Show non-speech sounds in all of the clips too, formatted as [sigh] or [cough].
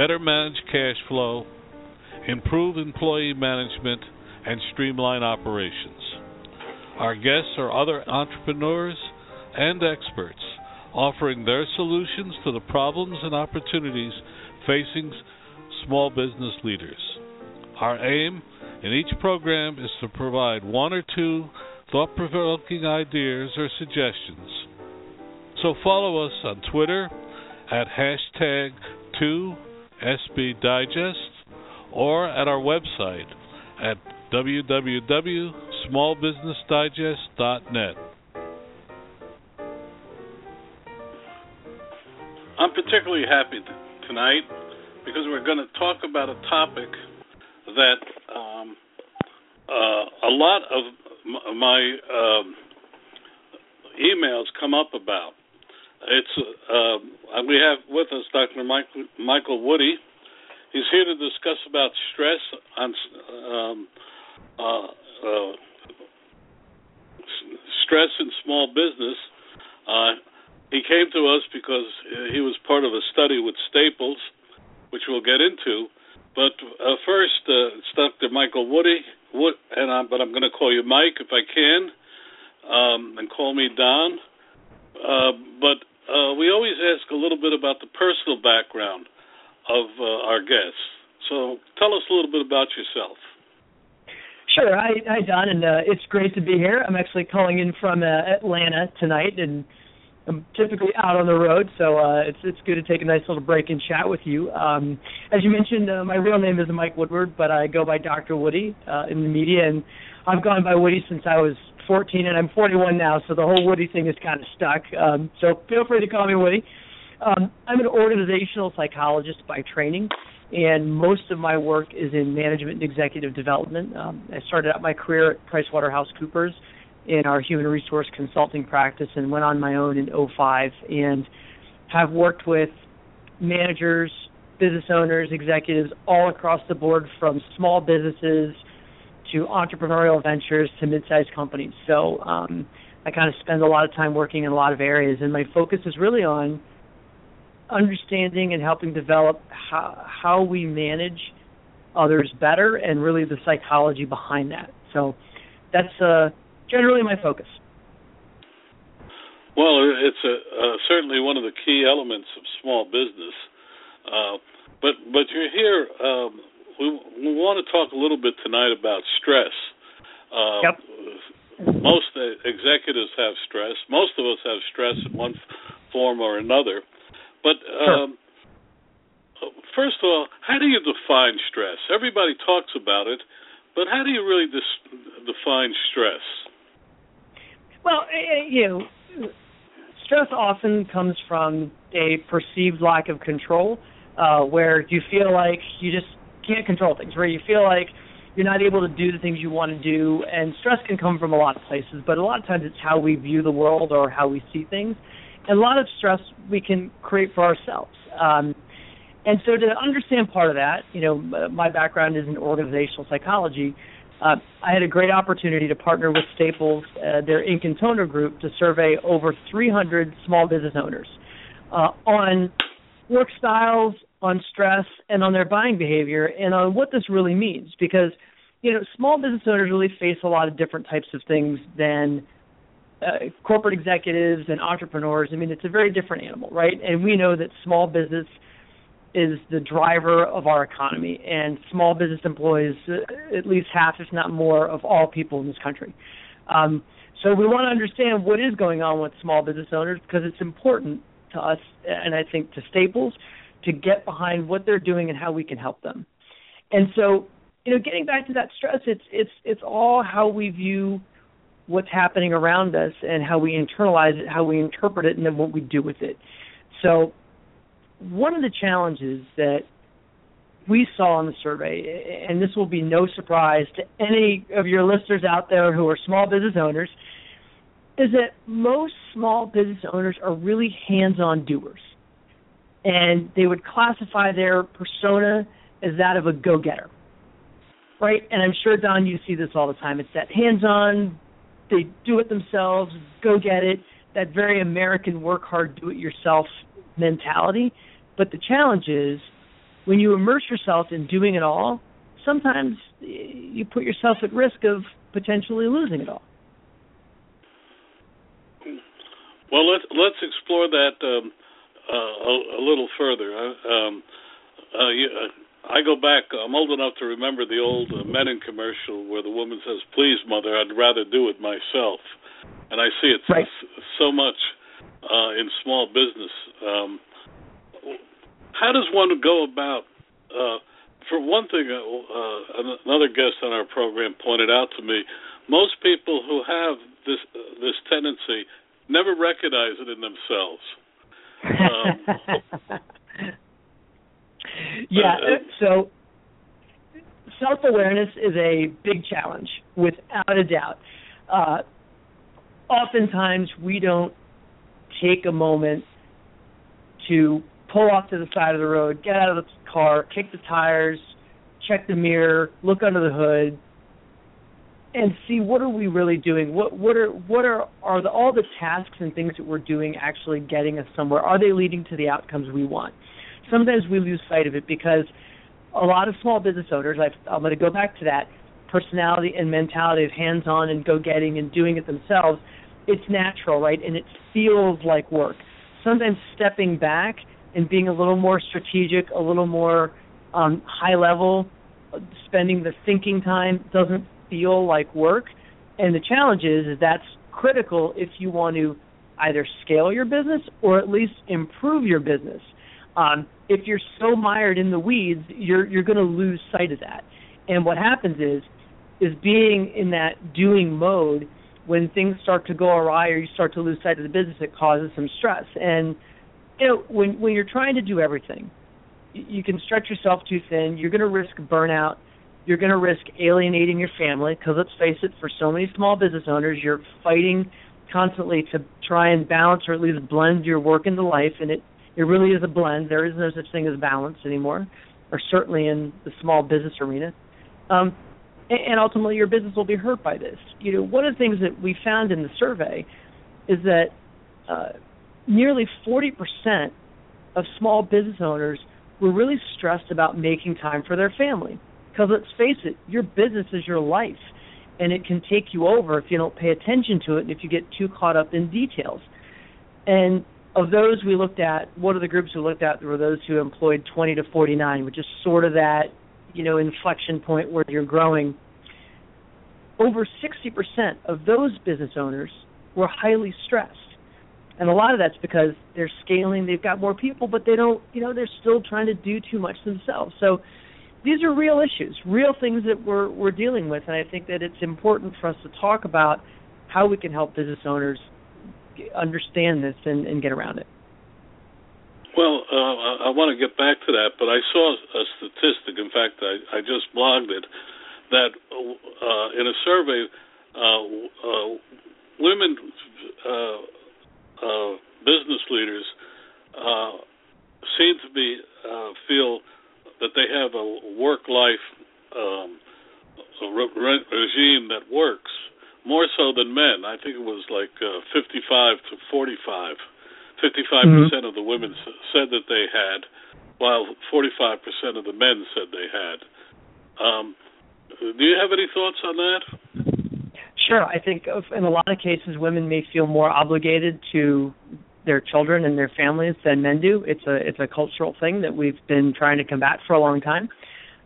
better manage cash flow, improve employee management, and streamline operations. Our guests are other entrepreneurs and experts offering their solutions to the problems and opportunities facing small business leaders. Our aim in each program is to provide one or two thought provoking ideas or suggestions. So follow us on Twitter at hashtag 2SBDigest or at our website at www.smallbusinessdigest.net. I'm particularly happy tonight because we're going to talk about a topic that um, uh, a lot of my um, emails come up about. It's uh, we have with us Dr. Michael, Michael Woody. He's here to discuss about stress on um, uh, uh, stress in small business. Uh, he came to us because he was part of a study with Staples, which we'll get into. But uh, first, uh, it's Dr. Michael Woody, Wood, and I'm, but I'm going to call you Mike if I can, um, and call me Don. Uh, but uh, we always ask a little bit about the personal background of uh, our guests. So tell us a little bit about yourself. Sure. Hi, hi Don, and uh, it's great to be here. I'm actually calling in from uh, Atlanta tonight, and I'm typically out on the road, so uh, it's it's good to take a nice little break and chat with you. Um, as you mentioned, uh, my real name is Mike Woodward, but I go by Dr. Woody in the media, and I've gone by Woody since I was 14, and I'm 41 now, so the whole Woody thing is kind of stuck. Um, so feel free to call me Woody. Um, I'm an organizational psychologist by training, and most of my work is in management and executive development. Um, I started out my career at PricewaterhouseCoopers in our human resource consulting practice and went on my own in 05 and have worked with managers, business owners, executives all across the board from small businesses to entrepreneurial ventures to mid-sized companies. So um, I kind of spend a lot of time working in a lot of areas, and my focus is really on understanding and helping develop how, how we manage others better and really the psychology behind that. So that's uh, generally my focus. Well, it's a, uh, certainly one of the key elements of small business. Uh, but but you're here. Um, we, we want to talk a little bit tonight about stress. Uh, yep. Most executives have stress. Most of us have stress in one form or another. But um, sure. first of all, how do you define stress? Everybody talks about it, but how do you really dis- define stress? Well, eh, eh, you know, stress often comes from a perceived lack of control, uh, where you feel like you just can't control things, where you feel like you're not able to do the things you want to do, and stress can come from a lot of places, but a lot of times it's how we view the world or how we see things. And a lot of stress we can create for ourselves. Um, and so to understand part of that, you know, my background is in organizational psychology. Uh, I had a great opportunity to partner with Staples, uh, their ink and toner group, to survey over 300 small business owners uh, on work styles, on stress, and on their buying behavior, and on what this really means. Because, you know, small business owners really face a lot of different types of things than uh, corporate executives and entrepreneurs. I mean, it's a very different animal, right? And we know that small business – is the driver of our economy, and small business employs uh, at least half, if not more, of all people in this country. Um, so we want to understand what is going on with small business owners because it's important to us, and I think to Staples, to get behind what they're doing and how we can help them. And so, you know, getting back to that stress, it's it's it's all how we view what's happening around us and how we internalize it, how we interpret it, and then what we do with it. So one of the challenges that we saw in the survey, and this will be no surprise to any of your listeners out there who are small business owners, is that most small business owners are really hands-on doers, and they would classify their persona as that of a go-getter, right? And I'm sure Don, you see this all the time. It's that hands-on, they do it themselves, go get it. That very American work hard, do it yourself mentality. But the challenge is when you immerse yourself in doing it all, sometimes you put yourself at risk of potentially losing it all. Well, let's let's explore that um, uh, a, a, little further. Um, uh, you, uh, I go back. I'm old enough to remember the old uh, Mennen commercial where the woman says, "Please, mother, I'd rather do it myself." And I see it right. so much uh, in small business. Um, how does one go about? Uh, for one thing, uh, uh, another guest on our program pointed out to me, most people who have this uh, this tendency never recognize it in themselves. Um, [laughs] yeah, uh, so self awareness is a big challenge, without a doubt. Uh, oftentimes, we don't take a moment to pull off to the side of the road, get out of the car, kick the tires, check the mirror, look under the hood, and see what are we really doing? What what are what are are the, all the tasks and things that we're doing actually getting us somewhere? Are they leading to the outcomes we want? Sometimes we lose sight of it because a lot of small business owners. i I'm going to go back to that personality and mentality of hands-on and go-getting and doing it themselves. It's natural, right? And it feels like work. Sometimes stepping back and being a little more strategic, a little more um, high level, spending the thinking time doesn't feel like work. And the challenge is, is that's critical if you want to either scale your business or at least improve your business. Um, if you're so mired in the weeds, you're you're going to lose sight of that. And what happens is, is being in that doing mode when things start to go awry or you start to lose sight of the business, it causes some stress. And you know, when when you're trying to do everything, you can stretch yourself too thin. You're going to risk burnout. You're going to risk alienating your family because let's face it, for so many small business owners, you're fighting constantly to try and balance or at least blend your work into life, and it it really is a blend. There is no such thing as balance anymore, or certainly in the small business arena. Um, and, and ultimately, your business will be hurt by this. You know, one of the things that we found in the survey is that uh, nearly 40% of small business owners were really stressed about making time for their family. Because let's face it, your business is your life, and it can take you over if you don't pay attention to it and if you get too caught up in details. And of those we looked at, one of the groups we looked at were those who employed 20 to 49, which is sort of that, you know, inflection point where you're growing. Over 60% of those business owners were highly stressed and a lot of that's because they're scaling they've got more people but they don't you know they're still trying to do too much themselves so these are real issues real things that we're we're dealing with and i think that it's important for us to talk about how we can help business owners understand this and, and get around it well, uh, I want to get back to that, but I saw a statistic. In fact, I, I just blogged it that uh, in a survey, uh, uh, women uh, uh, business leaders seem to be feel that they have a work life um, a re- regime that works more so than men. I think it was like uh, 55 to 45. 55 mm-hmm. percent of the women said that they had, while 45 percent of the men said they had. Um, do you have any thoughts on that? Sure. I think in a lot of cases, women may feel more obligated to their children and their families than men do. It's a it's a cultural thing that we've been trying to combat for a long time.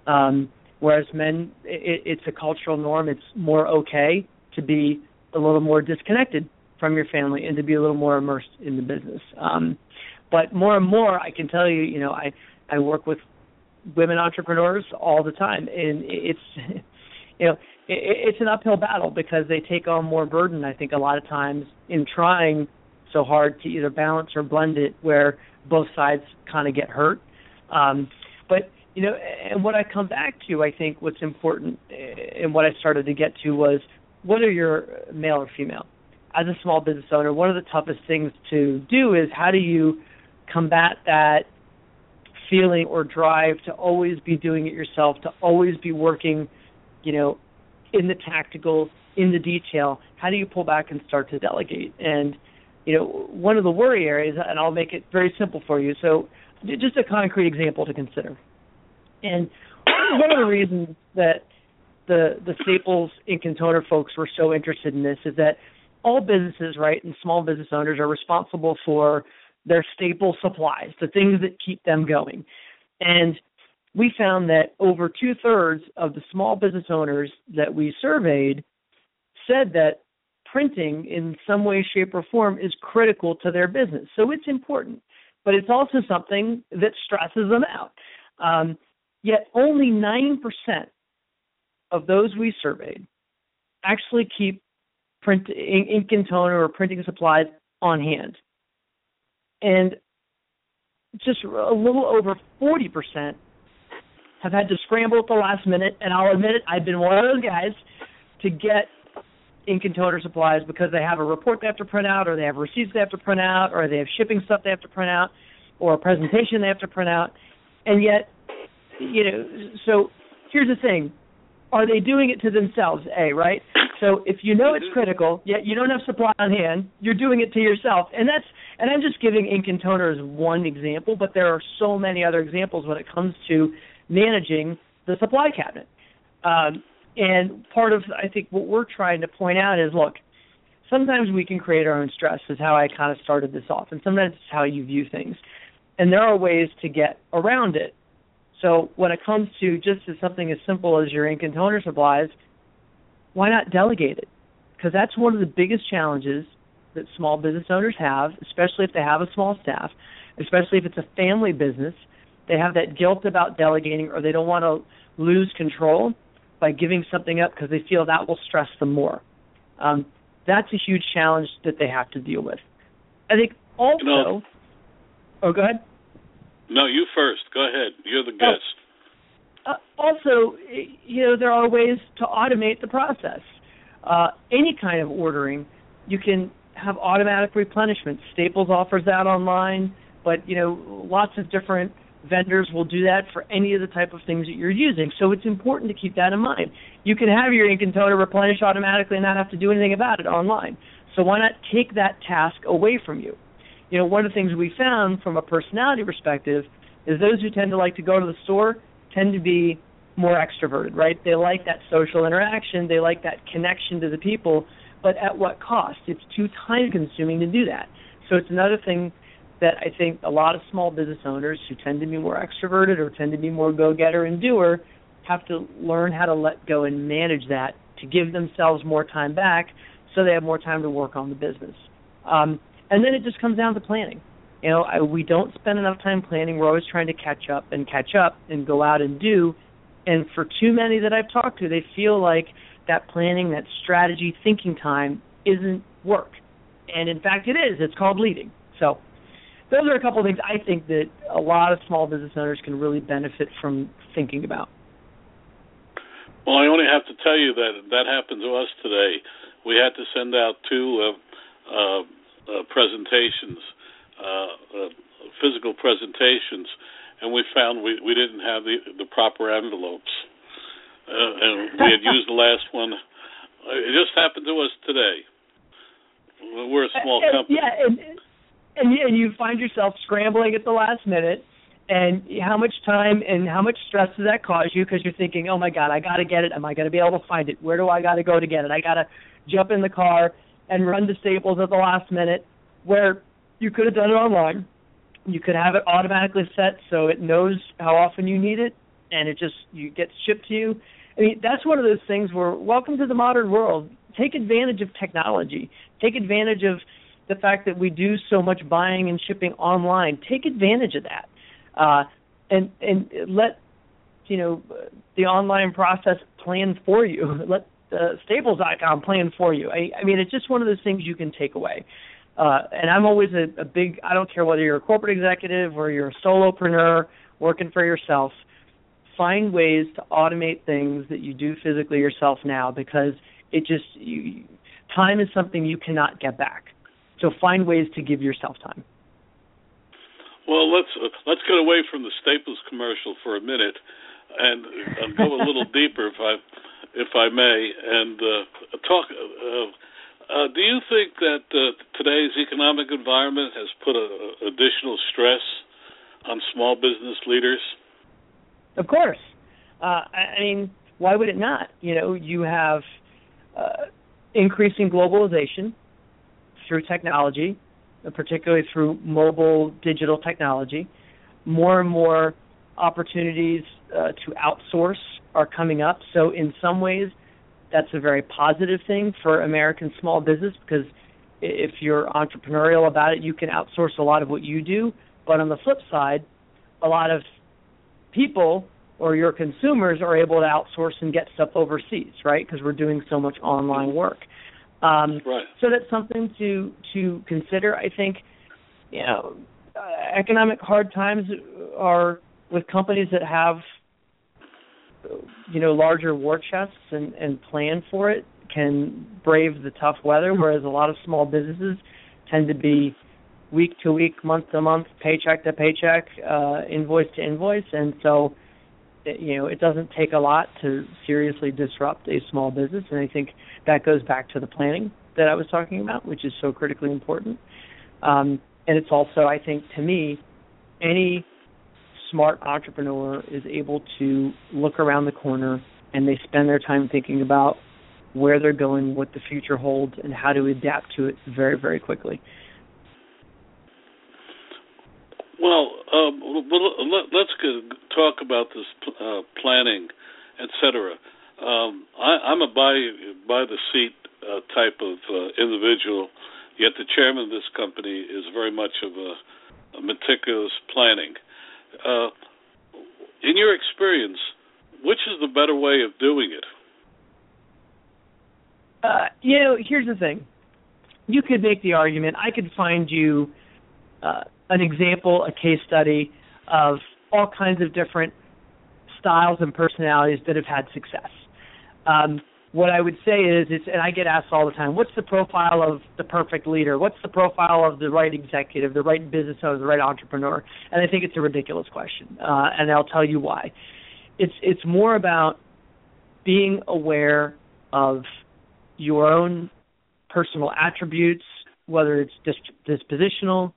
Um, whereas men, it, it's a cultural norm. It's more okay to be a little more disconnected from your family and to be a little more immersed in the business. Um, but more and more, I can tell you, you know, I I work with women entrepreneurs all the time, and it's [laughs] you know it, it's an uphill battle because they take on more burden. I think a lot of times in trying so hard to either balance or blend it, where both sides kind of get hurt. Um, but you know, and what I come back to, I think what's important and what I started to get to was whether you're male or female. As a small business owner, one of the toughest things to do is how do you combat that feeling or drive to always be doing it yourself, to always be working, you know, in the tactical, in the detail. How do you pull back and start to delegate? And you know, one of the worry areas, and I'll make it very simple for you. So, just a concrete example to consider. And one of the reasons that the the Staples and toner folks were so interested in this is that all businesses, right, and small business owners are responsible for their staple supplies, the things that keep them going. And we found that over two thirds of the small business owners that we surveyed said that printing in some way, shape, or form is critical to their business. So it's important, but it's also something that stresses them out. Um, yet only 9% of those we surveyed actually keep print ink and toner or printing supplies on hand. And just a little over 40% have had to scramble at the last minute. And I'll admit it, I've been one of those guys to get ink and toner supplies because they have a report they have to print out, or they have receipts they have to print out, or they have shipping stuff they have to print out, or a presentation they have to print out. And yet, you know, so here's the thing are they doing it to themselves? A, right? So if you know it's critical, yet you don't have supply on hand, you're doing it to yourself. And that's and I'm just giving ink and toner as one example, but there are so many other examples when it comes to managing the supply cabinet. Um, and part of I think what we're trying to point out is look, sometimes we can create our own stress is how I kind of started this off, and sometimes it's how you view things. And there are ways to get around it. So when it comes to just as something as simple as your ink and toner supplies, why not delegate it? Because that's one of the biggest challenges that small business owners have, especially if they have a small staff, especially if it's a family business. They have that guilt about delegating or they don't want to lose control by giving something up because they feel that will stress them more. Um, that's a huge challenge that they have to deal with. I think also. You know, oh, go ahead. No, you first. Go ahead. You're the oh. guest. Uh, also, you know, there are ways to automate the process. Uh, any kind of ordering, you can have automatic replenishment. Staples offers that online, but you know, lots of different vendors will do that for any of the type of things that you're using. So it's important to keep that in mind. You can have your ink and toner replenish automatically and not have to do anything about it online. So why not take that task away from you? You know, one of the things we found from a personality perspective is those who tend to like to go to the store tend to be more extroverted, right? They like that social interaction, they like that connection to the people, but at what cost? It's too time consuming to do that. So it's another thing that I think a lot of small business owners who tend to be more extroverted or tend to be more go getter and doer have to learn how to let go and manage that to give themselves more time back so they have more time to work on the business. Um, and then it just comes down to planning. You know, I, we don't spend enough time planning. We're always trying to catch up and catch up and go out and do. And for too many that I've talked to, they feel like that planning, that strategy, thinking time isn't work. And in fact, it is. It's called leading. So those are a couple of things I think that a lot of small business owners can really benefit from thinking about. Well, I only have to tell you that that happened to us today. We had to send out two uh, uh, uh, presentations, uh, uh, physical presentations, and we found we, we didn't have the, the proper envelopes. Uh, and we had used the last one. It just happened to us today. We're a small company. Yeah, and, and you, and you find yourself scrambling at the last minute and how much time and how much stress does that cause you? Because you're thinking oh my god i got to get it. Am i going to be able to find it? Where do i got to go to get it? I got to jump in the car and run to staples at the last minute where you could have done it online. You could have it automatically set so it knows how often you need it and it just you get shipped to you. I mean that's one of those things where welcome to the modern world. Take advantage of technology. Take advantage of the fact that we do so much buying and shipping online. Take advantage of that, uh, and and let you know the online process plan for you. [laughs] Let the Staples.com plan for you. I, I mean, it's just one of those things you can take away. Uh, and I'm always a, a big. I don't care whether you're a corporate executive or you're a solopreneur working for yourself. find ways to automate things that you do physically yourself now because it just you, time is something you cannot get back. So find ways to give yourself time. Well, let's uh, let's get away from the Staples commercial for a minute and uh, go a little [laughs] deeper, if I if I may, and uh, talk. Uh, uh, do you think that uh, today's economic environment has put a, a additional stress on small business leaders? Of course. Uh, I mean, why would it not? You know, you have uh, increasing globalization through technology, particularly through mobile digital technology. More and more opportunities uh, to outsource are coming up. So, in some ways, that's a very positive thing for American small business because if you're entrepreneurial about it, you can outsource a lot of what you do. But on the flip side, a lot of people or your consumers are able to outsource and get stuff overseas, right? Because we're doing so much online work. Um, right. So that's something to to consider. I think, you know, uh, economic hard times are with companies that have, you know, larger war chests and and plan for it can brave the tough weather, whereas a lot of small businesses tend to be week to week, month to month, paycheck to paycheck, uh, invoice to invoice, and so you know it doesn't take a lot to seriously disrupt a small business, and I think that goes back to the planning that I was talking about, which is so critically important. Um, and it's also, I think, to me, any smart entrepreneur is able to look around the corner and they spend their time thinking about where they're going, what the future holds, and how to adapt to it very, very quickly. Well, um, let's talk about this uh, planning, etc. Um, I, am a by by the seat uh, type of uh, individual, yet the chairman of this company is very much of a, a meticulous planning. Uh, in your experience, which is the better way of doing it? Uh, you know, here's the thing. You could make the argument. I could find you uh, an example, a case study of all kinds of different styles and personalities that have had success. Um, what I would say is, it's, and I get asked all the time, what's the profile of the perfect leader? What's the profile of the right executive, the right business owner, the right entrepreneur? And I think it's a ridiculous question, uh, and I'll tell you why. It's it's more about being aware of your own personal attributes, whether it's dispositional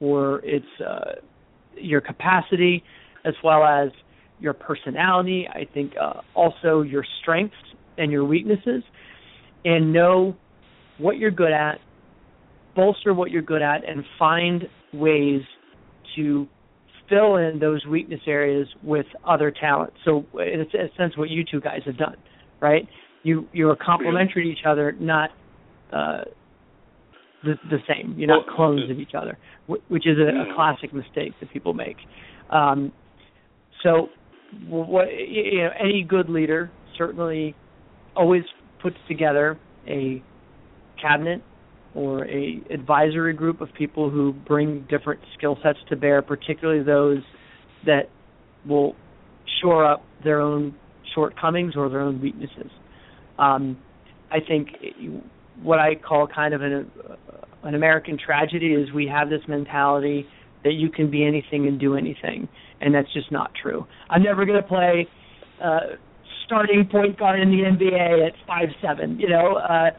or it's uh, your capacity, as well as your personality. I think uh, also your strengths and your weaknesses, and know what you're good at, bolster what you're good at, and find ways to fill in those weakness areas with other talent. So, in a sense, what you two guys have done, right? You you're complementary to each other, not uh, the the same. You're not clones of each other, which is a, a classic mistake that people make. Um, so, what you know, any good leader certainly always puts together a cabinet or a advisory group of people who bring different skill sets to bear, particularly those that will shore up their own shortcomings or their own weaknesses. Um, I think what I call kind of an, an American tragedy is we have this mentality that you can be anything and do anything, and that's just not true. I'm never going to play uh, starting point guard in the NBA at five seven, you know. Uh,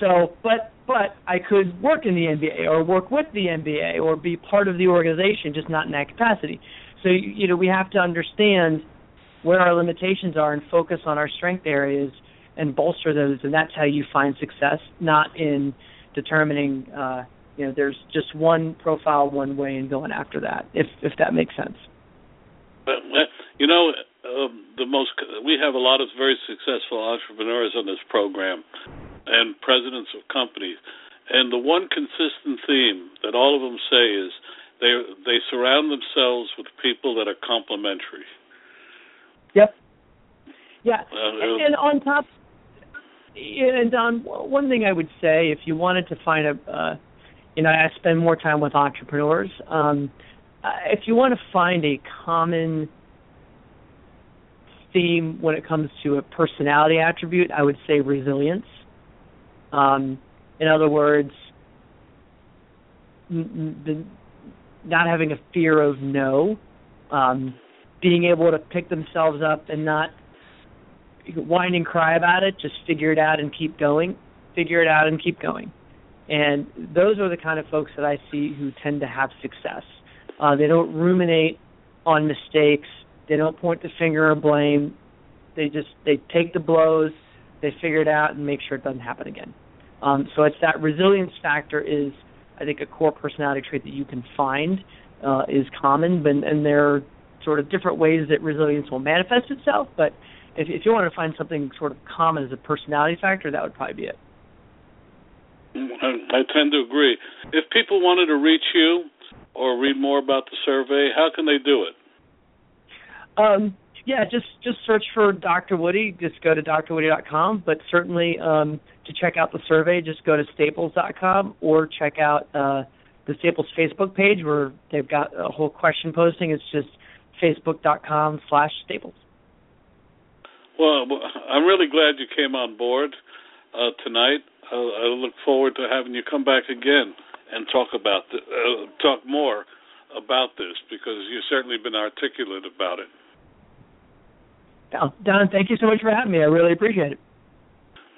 so, but but I could work in the NBA or work with the NBA or be part of the organization, just not in that capacity. So you know we have to understand where our limitations are and focus on our strength areas and bolster those, and that's how you find success, not in determining. Uh, you know, there's just one profile, one way, and going after that. If if that makes sense. But you know, um, the most we have a lot of very successful entrepreneurs on this program and presidents of companies and the one consistent theme that all of them say is they they surround themselves with people that are complementary yep yeah uh, and, and on top and Don, one thing I would say, if you wanted to find a, uh, you know, I spend more time with entrepreneurs. Um, uh, if you want to find a common theme when it comes to a personality attribute, I would say resilience. Um, in other words, the, not having a fear of no, um, being able to pick themselves up and not whine and cry about it, just figure it out and keep going, figure it out and keep going. And those are the kind of folks that I see who tend to have success. Uh, they don't ruminate on mistakes. They don't point the finger or blame. They just they take the blows, they figure it out, and make sure it doesn't happen again. Um, so it's that resilience factor is, I think, a core personality trait that you can find uh, is common, but and there are sort of different ways that resilience will manifest itself. But if, if you want to find something sort of common as a personality factor, that would probably be it. I tend to agree. If people wanted to reach you or read more about the survey, how can they do it? Um, yeah, just just search for Dr. Woody. Just go to drwoody.com. But certainly um, to check out the survey, just go to staples.com or check out uh, the Staples Facebook page where they've got a whole question posting. It's just facebook.com slash staples. Well, I'm really glad you came on board uh, tonight. I, I look forward to having you come back again and talk about the, uh, talk more about this because you've certainly been articulate about it. Don, thank you so much for having me. I really appreciate it.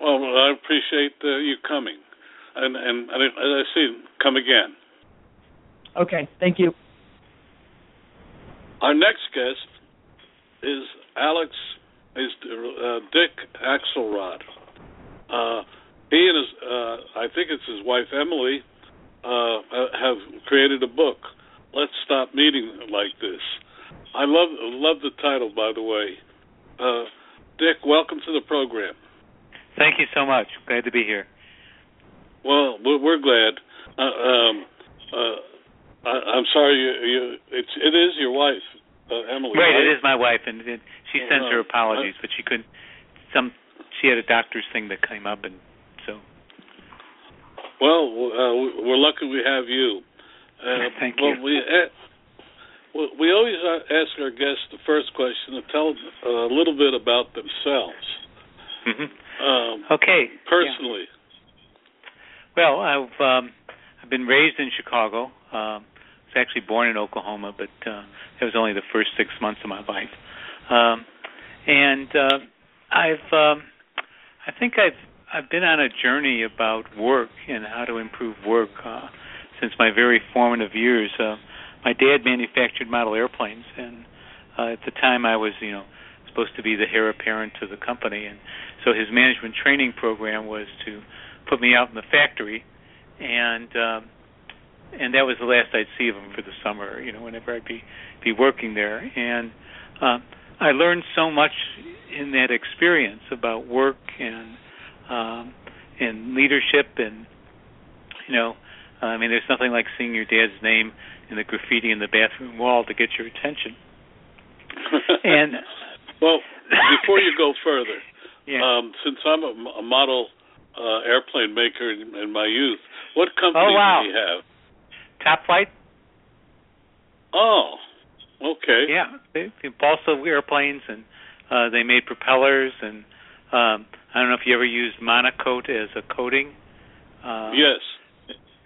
Well, I appreciate uh, you coming, and and, and I see, come again. Okay, thank you. Our next guest is Alex is uh, Dick Axelrod. Uh, he and his, uh, I think it's his wife Emily, uh, have created a book. Let's stop meeting like this. I love love the title, by the way. Uh, Dick, welcome to the program. Thank you so much. Glad to be here. Well, we're glad. Uh, um, uh, I, am sorry, you, you, it's it is your wife, uh, Emily. Right, right, it is my wife, and it, she sends her apologies, but she couldn't. Some she had a doctor's thing that came up, and so. Well, uh, we're lucky we have you. Uh, [laughs] Thank well. We, uh, we always ask our guests the first question to tell a little bit about themselves. Mm-hmm. Um, okay. Personally. Yeah. Well, I've um, I've been raised in Chicago. Um, I was actually born in Oklahoma, but uh, it was only the first six months of my life. Um, and uh, I've um, I think I've I've been on a journey about work and how to improve work uh, since my very formative years. Uh, my dad manufactured model airplanes, and uh, at the time I was, you know, supposed to be the heir apparent to the company, and so his management training program was to put me out in the factory, and um, and that was the last I'd see of him for the summer. You know, whenever I'd be be working there, and uh, I learned so much in that experience about work and um, and leadership, and you know, I mean, there's nothing like seeing your dad's name in the graffiti in the bathroom wall to get your attention. [laughs] and well, before you go further, yeah. um, since I'm a, a model uh, airplane maker in, in, my youth, what company oh, wow. do you have? Top Flite. Oh, okay. Yeah, they, balsa airplanes, and uh, they made propellers, and um, I don't know if you ever used MonoKote as a coating. Uh, yes.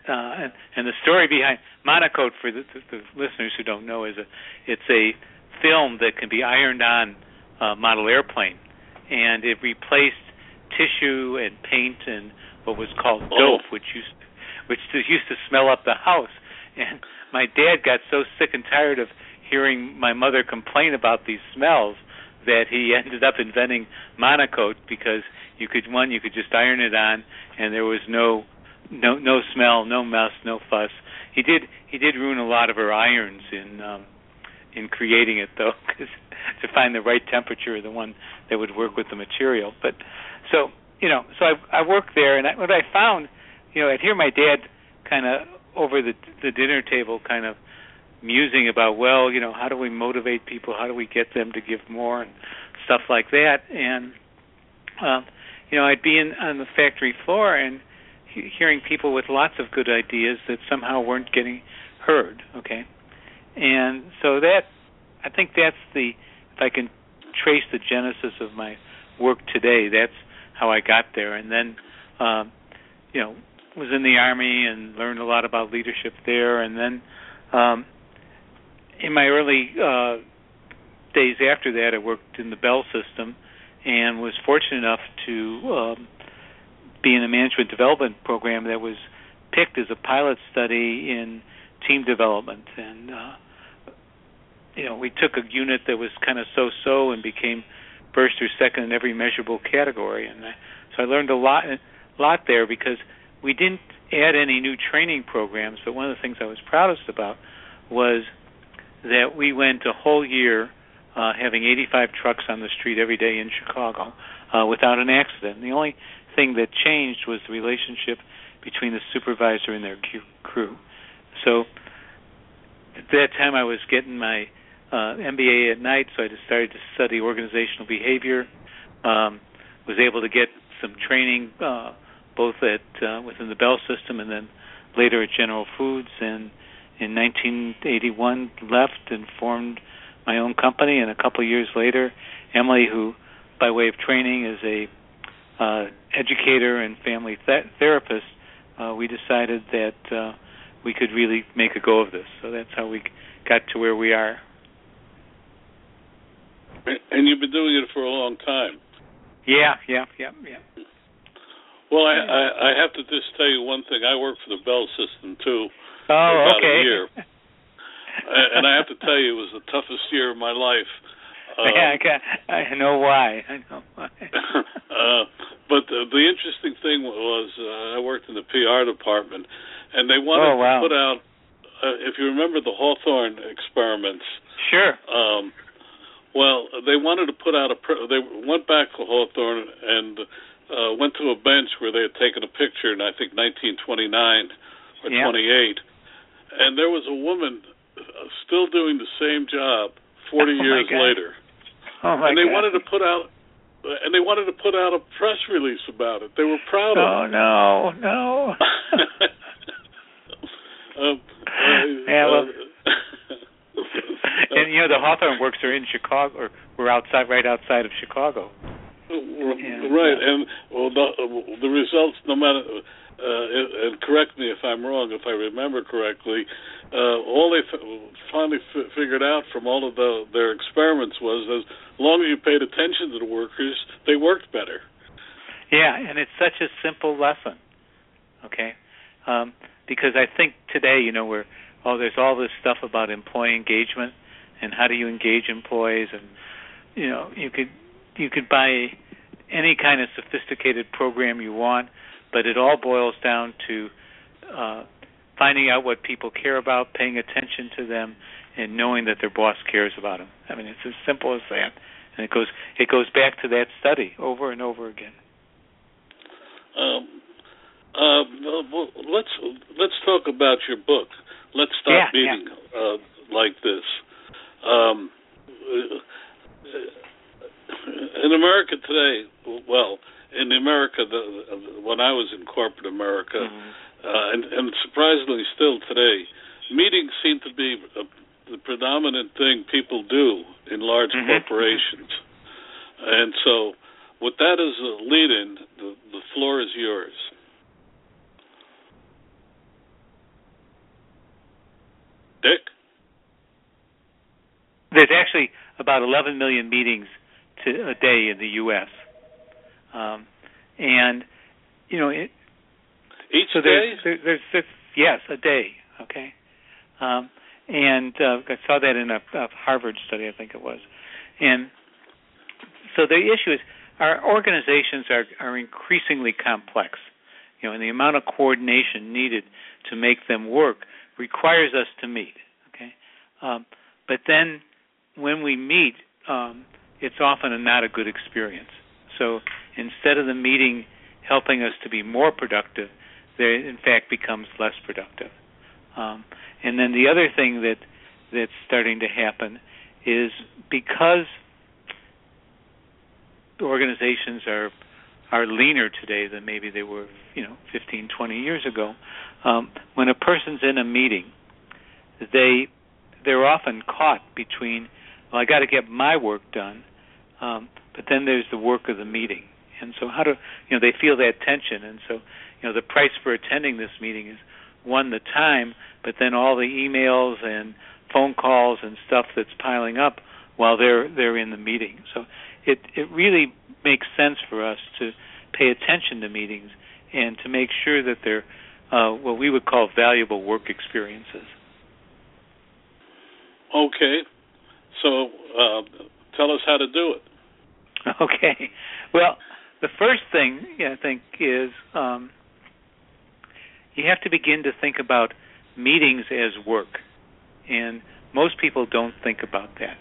Uh, and, and the story behind MonoKote, for the, the, the listeners who don't know, is a it's a film that can be ironed on a model airplane, and it replaced tissue and paint and what was called oh. dope, which used which used to smell up the house. And my dad got so sick and tired of hearing my mother complain about these smells that he ended up inventing MonoKote because you could one you could just iron it on and there was no no no smell, no mess, no fuss. He did he did ruin a lot of her irons in um in creating it though [laughs] cuz to find the right temperature the one that would work with the material. But so, you know, so I I worked there and I, what I found, you know, I'd hear my dad kind of over the the dinner table kind of musing about well you know how do we motivate people? How do we get them to give more and stuff like that? And uh, you know I'd be in on the factory floor and he- hearing people with lots of good ideas that somehow weren't getting heard okay? And so that I think that's the if I can trace the genesis of my work today. That's how I got there, and then um, you know was in the army and learned a lot about leadership there, and then um, in my early uh, days after that, I worked in the Bell system and was fortunate enough to um, be in a management development program that was picked as a pilot study in team development. And uh you know we took a unit that was kind of so-so and became first or second in every measurable category. And I, so I learned a lot a lot there because we didn't add any new training programs but one of the things I was proudest about was that we went a whole year uh having 85 trucks on the street every day in Chicago uh without an accident. And the only thing that changed was the relationship between the supervisor and their crew. So at that time, I was getting my uh, MBA at night, so I started to study organizational behavior. Um, was able to get some training uh, both at uh, within the Bell system and then later at General Foods. And in 1981, left and formed my own company. And a couple of years later, Emily, who by way of training is a uh, educator and family th- therapist, uh, we decided that uh, we could really make a go of this. So that's how we got to where we are. And you've been doing it for a long time. Yeah, yeah, yeah, yeah. Well, I, I, I have to just tell you one thing. I work for the Bell system too. [laughs] Oh, about okay. A year. and I have to tell you, it was the toughest year of my life. [laughs] Uh, yeah, I, got, I know why. I know why. [laughs] uh, but the, the interesting thing was, uh, I worked in the PR department, and they wanted oh, wow. to put out. Uh, if you remember the Hawthorne experiments, sure. Um, well, they wanted to put out a. They went back to Hawthorne and uh, went to a bench where they had taken a picture in I think 1929 or yeah. 28, and there was a woman still doing the same job 40 oh, years later. Oh my and they God. wanted to put out and they wanted to put out a press release about it. They were proud oh, of it. Oh no, no. [laughs] um, uh, yeah, well, uh, and you know the Hawthorne works are in Chicago, or we're outside, right outside of Chicago. Yeah, right, and well, the, the results, no matter, uh, and correct me if I'm wrong, if I remember correctly, uh, all they f- finally f- figured out from all of the, their experiments was as long as you paid attention to the workers, they worked better. Yeah, and it's such a simple lesson. Okay, um, because I think today, you know, we're oh, there's all this stuff about employee engagement and how do you engage employees, and you know, you could you could buy any kind of sophisticated program you want, but it all boils down to uh, finding out what people care about, paying attention to them, and knowing that their boss cares about them. I mean, it's as simple as that, and it goes it goes back to that study over and over again. Um, uh, well, let's let's talk about your book. Let's stop yeah, meeting yeah. Uh, like this. Um, in America today, well, in America, the, when I was in corporate America, mm-hmm. uh, and, and surprisingly still today, meetings seem to be a, the predominant thing people do in large mm-hmm. corporations. And so, with that as a lead-in, the, the floor is yours. Dick? There's actually about 11 million meetings to a day in the U.S. Um, and you know, it, each so day. There's, there, there's, there's yes, a day. Okay, um, and uh, I saw that in a, a Harvard study, I think it was. And so the issue is, our organizations are are increasingly complex. You know, and the amount of coordination needed to make them work requires us to meet. Okay, um, but then when we meet, um, it's often a not a good experience. So instead of the meeting helping us to be more productive, there in fact becomes less productive. Um, and then the other thing that that's starting to happen is because organizations are are leaner today than maybe they were, you know, 15, 20 years ago. Um, when a person's in a meeting, they they're often caught between, well, I got to get my work done, Um, but then there's the work of the meeting, and so how do you know they feel that tension, and so you know the price for attending this meeting is one the time, but then all the emails and phone calls and stuff that's piling up while they're they're in the meeting. So it it really makes sense for us to pay attention to meetings and to make sure that they're uh, what we would call valuable work experiences. Okay, so uh, tell us how to do it. [laughs] Okay, well, the first thing I think is um, you have to begin to think about meetings as work, and most people don't think about that.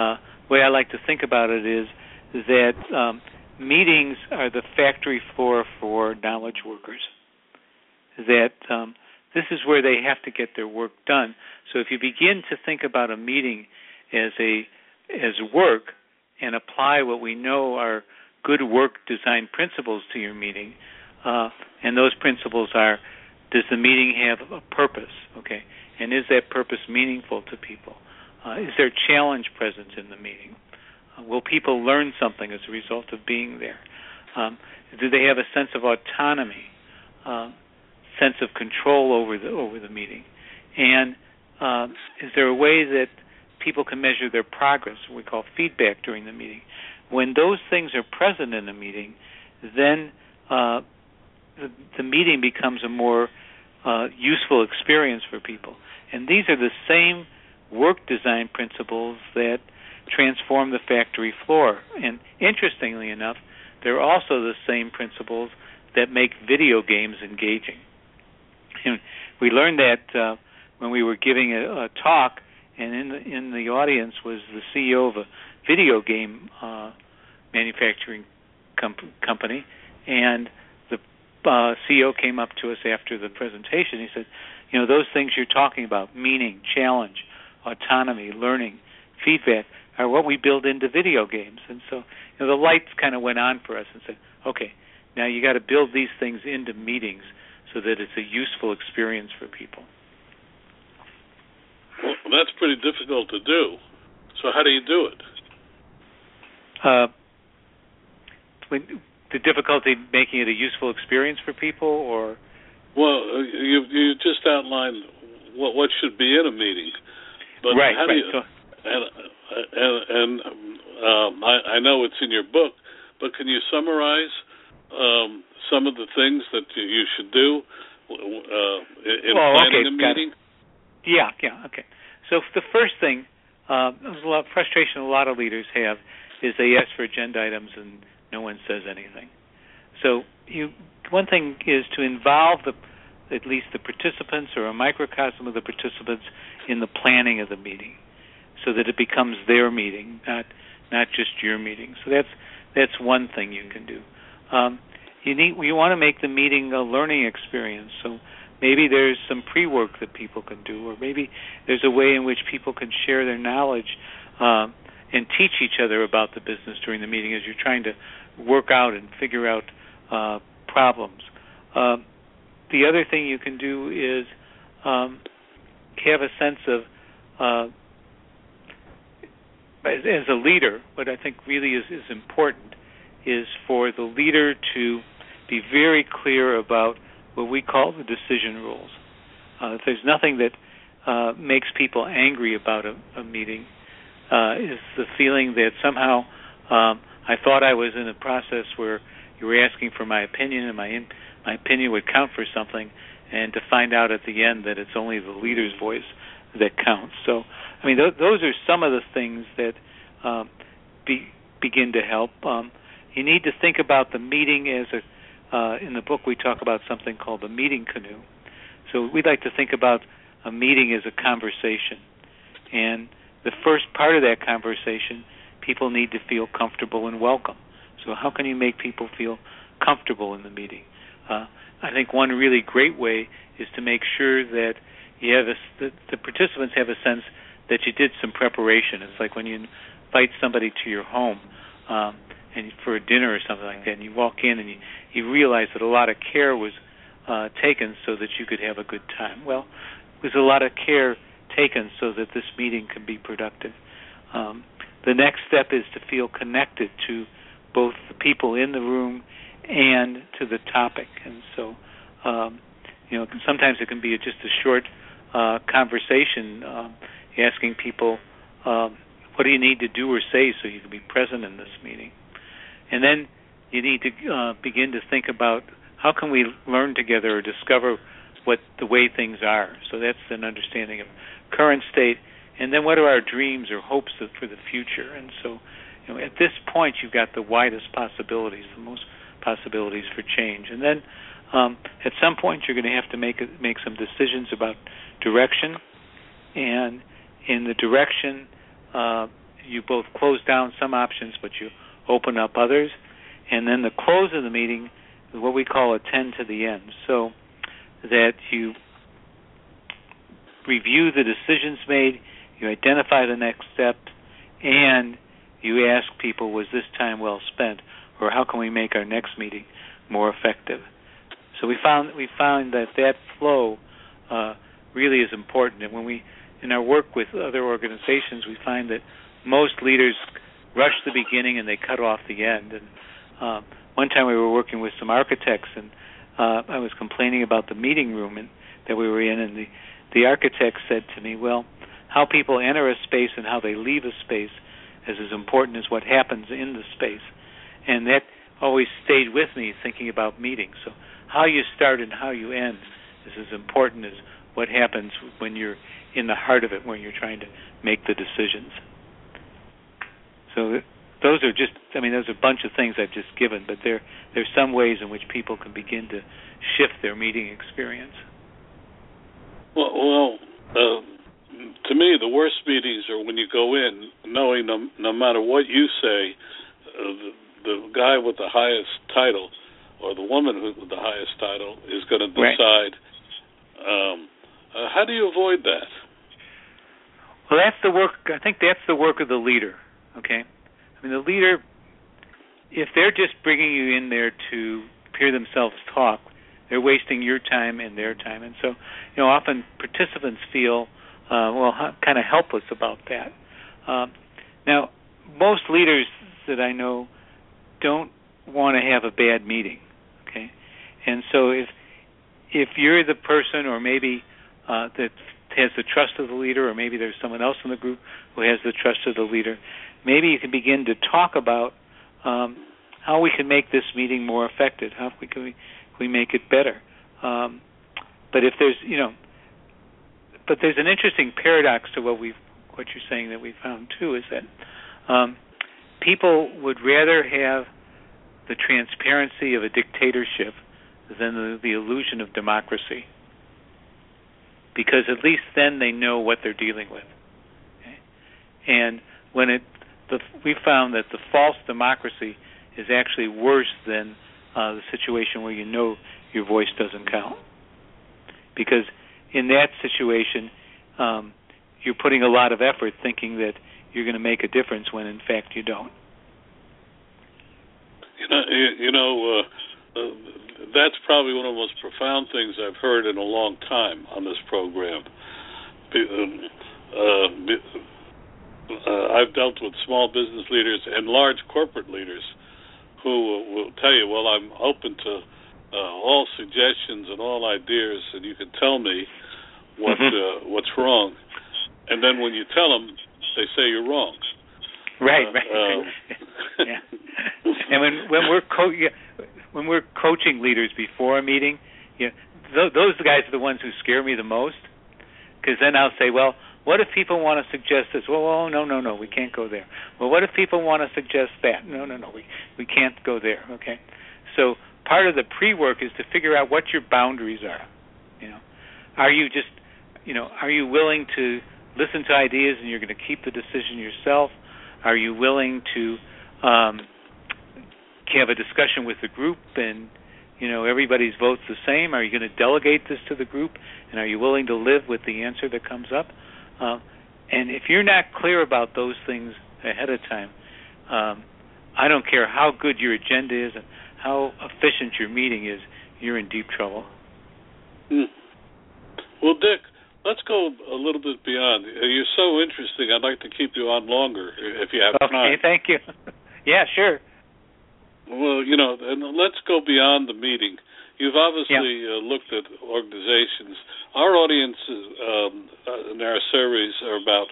Uh, way I like to think about it is that um, meetings are the factory floor for knowledge workers. That um, this is where they have to get their work done. So if you begin to think about a meeting as a as work and apply what we know are good work design principles to your meeting, uh, and those principles are: Does the meeting have a purpose? Okay, and is that purpose meaningful to people? Uh, is there challenge present in the meeting? Uh, will people learn something as a result of being there? Um, do they have a sense of autonomy, uh, sense of control over the over the meeting? And uh, is there a way that people can measure their progress? We call feedback during the meeting. When those things are present in a meeting, then uh, the, the, meeting becomes a more uh, useful experience for people. And these are the same work design principles that transform the factory floor. And interestingly enough, they're also the same principles that make video games engaging. And we learned that uh, when we were giving a, a talk, and in the in the audience was the CEO of a video game uh, manufacturing comp- company, and the uh, CEO came up to us after the presentation. He said, "You know, those things you're talking about, meaning, challenge, autonomy, learning, feedback, are what we build into video games. And so you know, the lights kind of went on for us and said, okay, now you got to build these things into meetings so that it's a useful experience for people. Well, that's pretty difficult to do. So how do you do it? Uh, when, the difficulty making it a useful experience for people, or well, uh, you you just outlined what what should be in a meeting, but right, how right. do you? So, and and, and um, I, I know it's in your book, but can you summarize um, some of the things that you should do uh, in well, planning okay, a meeting? Yeah, yeah, okay. So the first thing, uh, there's a lot of frustration a lot of leaders have is they ask for agenda items and no one says anything. So you, one thing is to involve the at least the participants or a microcosm of the participants in the planning of the meeting so that it becomes their meeting, not not just your meeting. So that's that's one thing you can do. Um, you need you want to make the meeting a learning experience. So maybe there's some pre-work that people can do, or maybe there's a way in which people can share their knowledge uh, and teach each other about the business during the meeting as you're trying to work out and figure out uh, problems. Uh, the other thing you can do is um, have a sense of uh, as, as a leader, what I think really is, is important is for the leader to be very clear about what we call the decision rules. Uh, there's nothing that uh, makes people angry about a, a meeting, uh, is the feeling that somehow um, I thought I was in a process where you were asking for my opinion, and my in, my opinion would count for something, and to find out at the end that it's only the leader's voice that counts. So I mean, th- those are some of the things that um, be, begin to help. Um, you need to think about the meeting as a. Uh, in the book, we talk about something called the meeting canoe. So we'd like to think about a meeting as a conversation, and the first part of that conversation, people need to feel comfortable and welcome. So how can you make people feel comfortable in the meeting? Uh, I think one really great way is to make sure that you have a, the, the participants have a sense that you did some preparation. It's like when you invite somebody to your home um, and for a dinner or something like that, and you walk in and you you realize that a lot of care was uh, taken so that you could have a good time. Well, there's a lot of care taken so that this meeting can be productive. Um, the next step is to feel connected to both the people in the room and to the topic. And so, um, you know, sometimes it can be just a short uh, conversation, uh, asking people, um, what do you need to do or say so you can be present in this meeting? And then you need to uh, begin to think about how can we learn together or discover what the way things are. So that's an understanding of current state, and then what are our dreams or hopes for the future. And so, you know, at this point, you've got the widest possibilities, the most possibilities for change. And then, um, at some point, you're going to have to make make some decisions about direction, and in the direction, uh, you both close down some options, but you open up others. And then the close of the meeting is what we call a 10 to the end. So that you review the decisions made, you identify the next step, and you ask people, was this time well spent, or how can we make our next meeting more effective? So we found we found that that flow uh, really is important, and when we in our work with other organizations, we find that most leaders rush the beginning and they cut off the end. And uh, one time we were working with some architects, and uh, I was complaining about the meeting room and, that we were in, and the the architect said to me, "Well, how people enter a space and how they leave a space is as important as what happens in the space," and that always stayed with me thinking about meetings. So how you start and how you end is as important as what happens when you're in the heart of it when you're trying to make the decisions. So those are just I mean those are a bunch of things I've just given, but there there's some ways in which people can begin to shift their meeting experience. Well, well uh, to me, the worst meetings are when you go in knowing no, no matter what you say, uh, the, the guy with the highest title or the woman with the highest title is going to decide. Right. Um, uh, how do you avoid that? Well, that's the work. I think that's the work of the leader. Okay, I mean the leader, if they're just bringing you in there to hear themselves talk, they're wasting your time and their time, and so you know often participants feel uh, well kind of helpless about that. Um, now, most leaders that I know don't want to have a bad meeting. Okay, and so if if you're the person, or maybe uh, that has the trust of the leader, or maybe there's someone else in the group who has the trust of the leader, maybe you can begin to talk about um, how we can make this meeting more effective, how we can we, make it better. Um, but if there's, you know, but there's an interesting paradox to what we what you're saying that we found too is that um, people would rather have the transparency of a dictatorship than the, the illusion of democracy because at least then they know what they're dealing with. Okay? And when it, the, we found that the false democracy is actually worse than uh, the situation where you know your voice doesn't count, because in that situation um, you're putting a lot of effort thinking that you're going to make a difference when in fact you don't. You know, you know, uh, uh, that's probably one of the most profound things I've heard in a long time on this program. Um, uh, uh, I've dealt with small business leaders and large corporate leaders who will tell you, "Well, I'm open to uh, all suggestions and all ideas, and you can tell me what mm-hmm. uh, what's wrong." And then when you tell them, they say you're wrong. Right, uh, right. Um, [laughs] yeah. And when when we're co- yeah, when we're coaching leaders before a meeting, you know, th- those guys are the ones who scare me the most. Because then I'll say, well, what if people want to suggest this? Well, oh no, no, no, we can't go there. Well, what if people want to suggest that? No, no, no, we we can't go there. Okay, so part of the pre-work is to figure out what your boundaries are. You know, are you just, you know, are you willing to listen to ideas and you're going to keep the decision yourself? Are you willing to um, have a discussion with the group and you know everybody's votes the same are you going to delegate this to the group and are you willing to live with the answer that comes up uh, and if you're not clear about those things ahead of time um, i don't care how good your agenda is and how efficient your meeting is you're in deep trouble mm. well dick let's go a little bit beyond. You're so interesting. I'd like to keep you on longer if you have okay, time. Okay, thank you. [laughs] yeah, sure. Well, you know, and let's go beyond the meeting. You've obviously yeah. uh, looked at organizations. Our audiences um, uh, in our surveys are about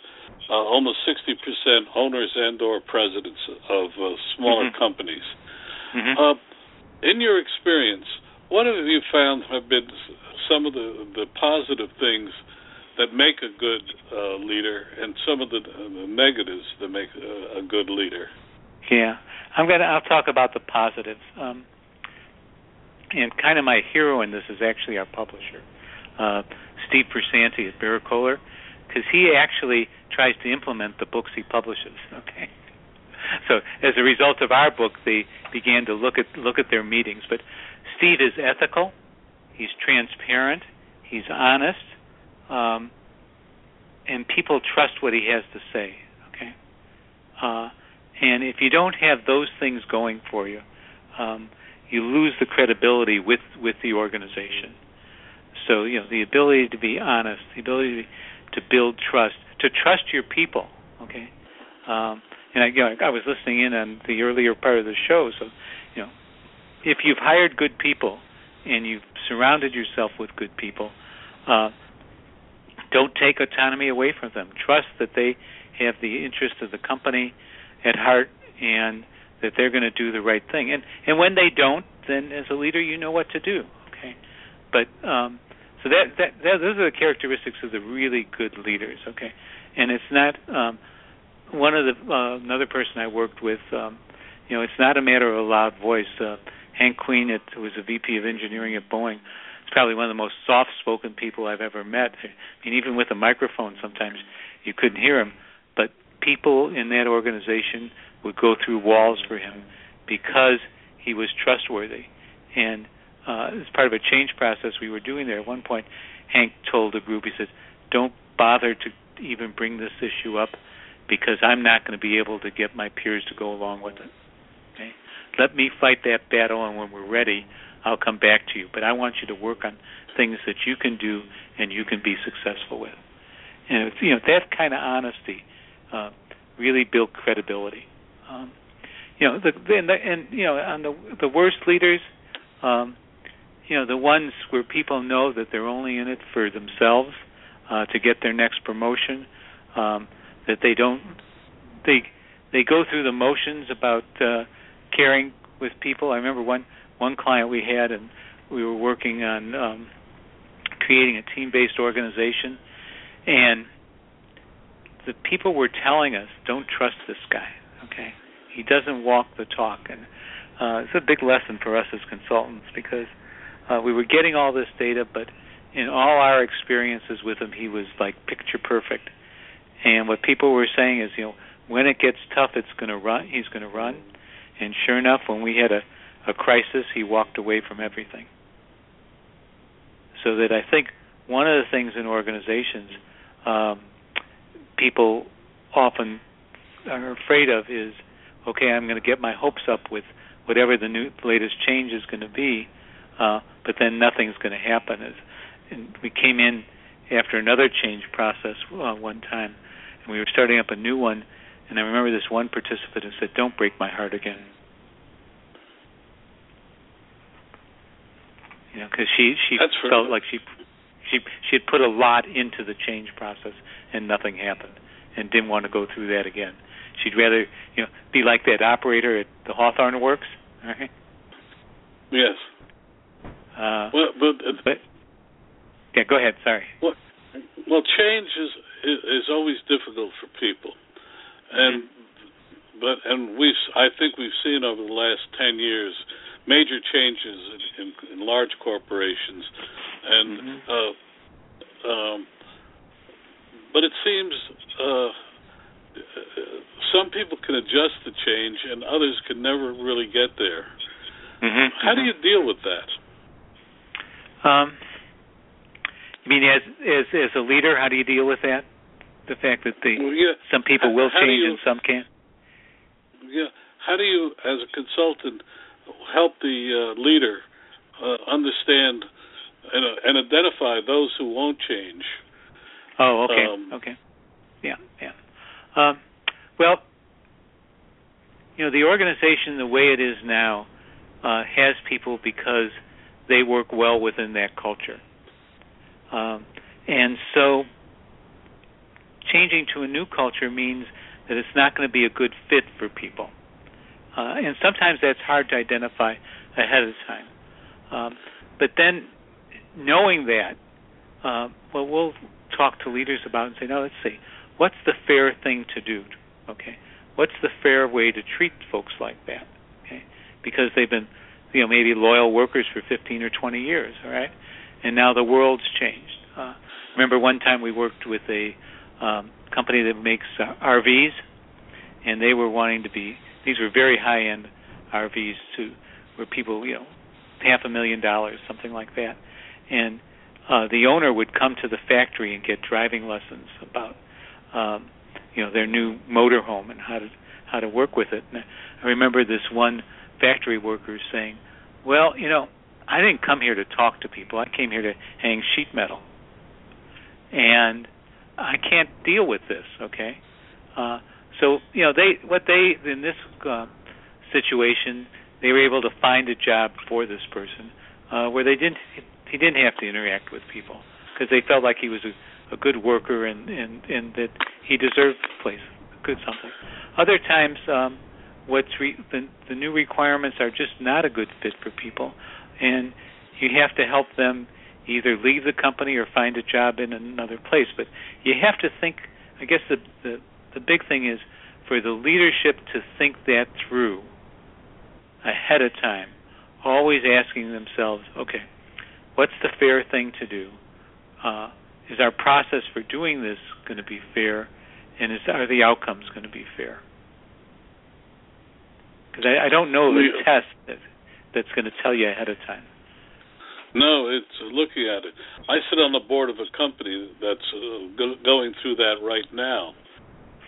uh, almost 60% owners and/or presidents of uh, smaller mm-hmm. companies. Mm-hmm. Uh, in your experience, what have you found have been some of the the positive things that make a good uh, leader, and some of the, the negatives that make a, a good leader? Yeah, I'm gonna. I'll talk about the positives. Um, and kind of my hero in this is actually our publisher, uh, Steve Piersanti at Berrett-Koehler, because he actually tries to implement the books he publishes. [laughs] Okay, so as a result of our book, they began to look at look at their meetings. But Steve is ethical, he's transparent, he's honest, um, and people trust what he has to say. Okay, uh, and if you don't have those things going for you, um, you lose the credibility with with the organization. So you know the ability to be honest, the ability to build trust, to trust your people. Okay, um, and I, you know, I was listening in on the earlier part of the show. So you know, if you've hired good people and you've surrounded yourself with good people, uh, don't take autonomy away from them. Trust that they have the interest of the company at heart and that they're going to do the right thing. And and when they don't, then as a leader, you know what to do. Okay, but um, so that, that that those are the characteristics of the really good leaders. Okay, and it's not um, one of the uh, another person I worked with. Um, you know, it's not a matter of a loud voice. Uh, Hank Queen, it, who was a VP of engineering at Boeing, is probably one of the most soft-spoken people I've ever met. I mean, even with a microphone, sometimes you couldn't hear him. But people in that organization would go through walls for him because he was trustworthy. And uh, as part of a change process we were doing there, at one point, Hank told the group, he said, "Don't bother to even bring this issue up because I'm not going to be able to get my peers to go along with it. Okay, let me fight that battle, and when we're ready, I'll come back to you. But I want you to work on things that you can do and you can be successful with. And it's, you know that kind of honesty uh, really built credibility. Um, you know, the, and, the, and you know, on the the worst leaders, um, you know, the ones where people know that they're only in it for themselves uh, to get their next promotion, um, that they don't they they go through the motions about uh, caring with people. I remember one one client we had, and we were working on um, creating a team-based organization, and the people were telling us, "Don't trust this guy." Okay, he doesn't walk the talk, and uh, it's a big lesson for us as consultants because uh, we were getting all this data, but in all our experiences with him, he was like picture perfect. And what people were saying is, you know, when it gets tough, it's going to run. He's going to run. And sure enough, when we had a a crisis, he walked away from everything. So that I think one of the things in organizations um, people often are afraid of is, okay, I'm going to get my hopes up with whatever the new latest change is going to be, uh, but then nothing's going to happen. As, and we came in after another change process uh, one time, and we were starting up a new one, and I remember this one participant who said, "Don't break my heart again." You know, because she she That's felt like she she she had put a lot into the change process and nothing happened, and didn't want to go through that again. She'd rather you know be like that operator at the Hawthorne Works. Right? Yes. Uh, well, but, uh, but yeah, go ahead. Sorry. Well, well, change is is always difficult for people, and mm-hmm. but and we I think we've seen over the last ten years major changes in, in, in large corporations, and mm-hmm. uh, um, but it seems uh, some people can adjust the change, and others can never really get there. Mm-hmm. How do you deal with that? Um, you mean as as as a leader, how do you deal with that? The fact that the well, yeah. some people how, will how change you, and some can't. Yeah. How do you, as a consultant, help the uh, leader uh, understand and, uh, and identify those who won't change, Oh, okay, Um, okay, yeah, yeah. Um, well, you know, the organization, the way it is now, uh, has people because they work well within that culture, um, and so changing to a new culture means that it's not going to be a good fit for people, uh, and sometimes that's hard to identify ahead of time. Um, but then, knowing that, uh, well, we'll talk to leaders about and say, no, let's see, what's the fair thing to do? Okay, what's the fair way to treat folks like that? Okay, because they've been, you know, maybe loyal workers for 15 or 20 years, all right, and now the world's changed. Uh, remember one time we worked with a um, company that makes uh, RVs, and they were wanting to be. These were very high-end RVs to where people, you know, half a million dollars, something like that, and uh, the owner would come to the factory and get driving lessons about, um, you know, their new motor home and how to how to work with it. And I remember this one factory worker saying, "Well, you know, I didn't come here to talk to people. I came here to hang sheet metal, and I can't deal with this." Okay, uh, so you know, they what they in this uh, situation they were able to find a job for this person uh, where they didn't he didn't have to interact with people because they felt like he was a, a good worker and, and and that he deserved the place a good something. Other times, um, what's re- the the new requirements are just not a good fit for people, and you have to help them either leave the company or find a job in another place. But you have to think. I guess the the, the big thing is for the leadership to think that through ahead of time, always asking themselves, okay, what's the fair thing to do? Uh, is our process for doing this going to be fair, and is are the outcomes going to be fair? Because I, I don't know the Yeah. test that, that's going to tell you ahead of time. No, it's looking at it. I sit on the board of a company that's uh, go- going through that right now,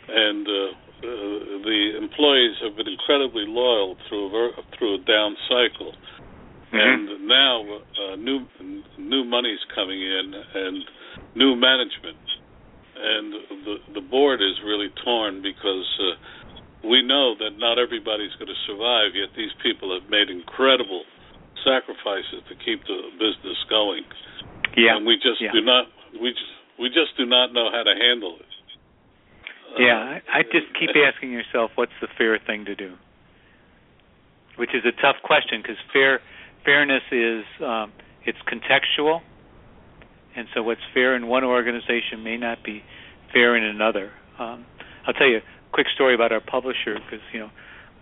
and uh, uh, the employees have been incredibly loyal through a ver- through a down cycle. And now uh, new new money's coming in and new management, and the the board is really torn because uh, we know that not everybody's going to survive. Yet these people have made incredible sacrifices to keep the business going, Yeah. and we just yeah. do not we just we just do not know how to handle it. Yeah, Uh, I, I just keep [laughs] asking yourself, what's the fair thing to do? Which is a tough question because fair fairness is um, it's contextual, and so what's fair in one organization may not be fair in another. Um, I'll tell you a quick story about our publisher because you know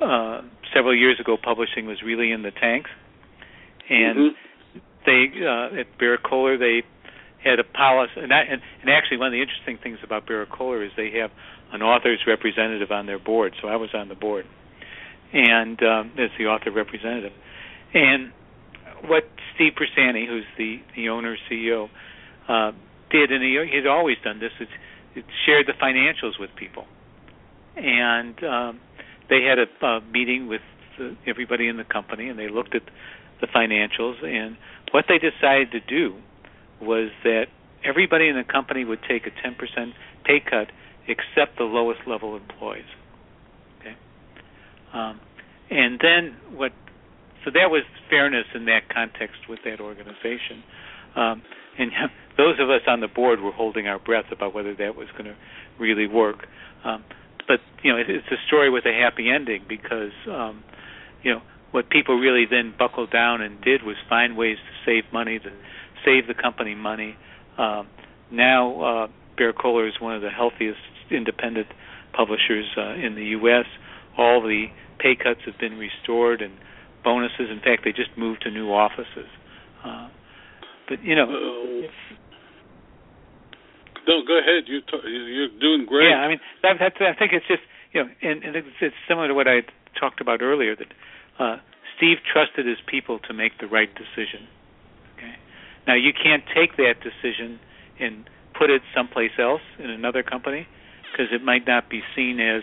uh, several years ago publishing was really in the tanks, and Mhm. they uh, at Koehler they had a policy, and, I, and and actually one of the interesting things about Koehler is they have an author's representative on their board. So I was on the board, and um, as the author representative, and what Steve Piersanti, who's the the owner CEO, uh, did, and he he'd always done this, is it shared the financials with people, and um, they had a, a meeting with the, everybody in the company, and they looked at the financials, and what they decided to do was that everybody in the company would take a 10% pay cut except the lowest level employees. Okay, um, and then what? So that was fairness in that context with that organization. Um, and [laughs] those of us on the board were holding our breath about whether that was going to really work. Um, but you know, it, it's a story with a happy ending because um, you know what people really then buckled down and did was find ways to save money, to save the company money. Um, now, uh, Berrett-Koehler is one of the healthiest independent publishers uh, in the U.S. All the pay cuts have been restored and bonuses. In fact, they just moved to new offices. Uh, but you know, Uh, no, go ahead. You t- you're doing great. Yeah, I mean, that, that's, I think it's just you know, and, and it's, it's similar to what I talked about earlier that uh, Steve trusted his people to make the right decision. Okay, now you can't take that decision and put it someplace else in another company because it might not be seen as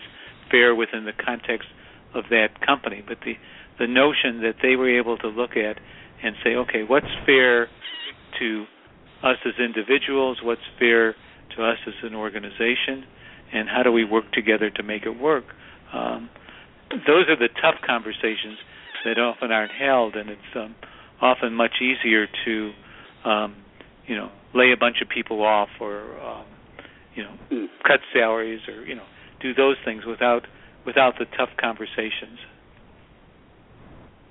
fair within the context of that company. But the the notion that they were able to look at and say, okay, what's fair to us as individuals? What's fair to us as an organization, and how do we work together to make it work? Um, those are the tough conversations that often aren't held, and it's um, often much easier to, um, you know, lay a bunch of people off or, um, you know, Hmm. cut salaries or you know, do those things without without the tough conversations.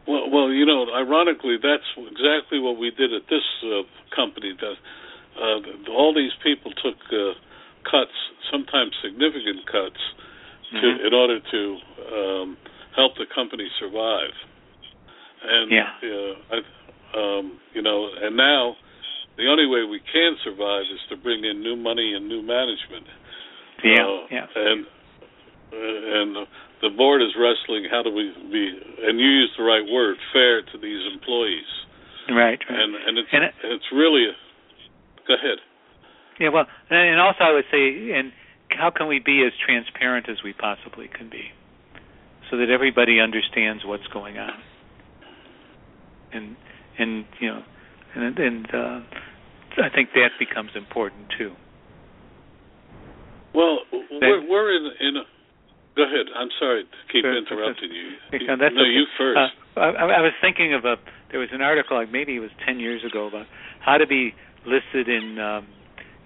Well, well, you know, ironically, that's exactly what we did at this uh, company. That uh, all these people took uh, cuts, sometimes significant cuts, to, Mhm. in order to um, help the company survive. And Yeah. uh, I, um, you know, and now the only way we can survive is to bring in new money and new management. Yeah, Uh, yeah. And uh, and the board is wrestling. How do we be? And you used the right word, fair to these employees. Right, right. And and it's And it- it's really. A, go ahead. Yeah, well, and also I would say, and how can we be as transparent as we possibly can be, so that everybody understands what's going on, and and you know, and and uh, I think that becomes important too. Well, we're we're in in. A, go ahead. I'm sorry to keep Sure, interrupting you. No, that's no, okay. you first. Uh, I, I was thinking of a. There was an article, like maybe it was ten years ago, about how to be listed in. Um,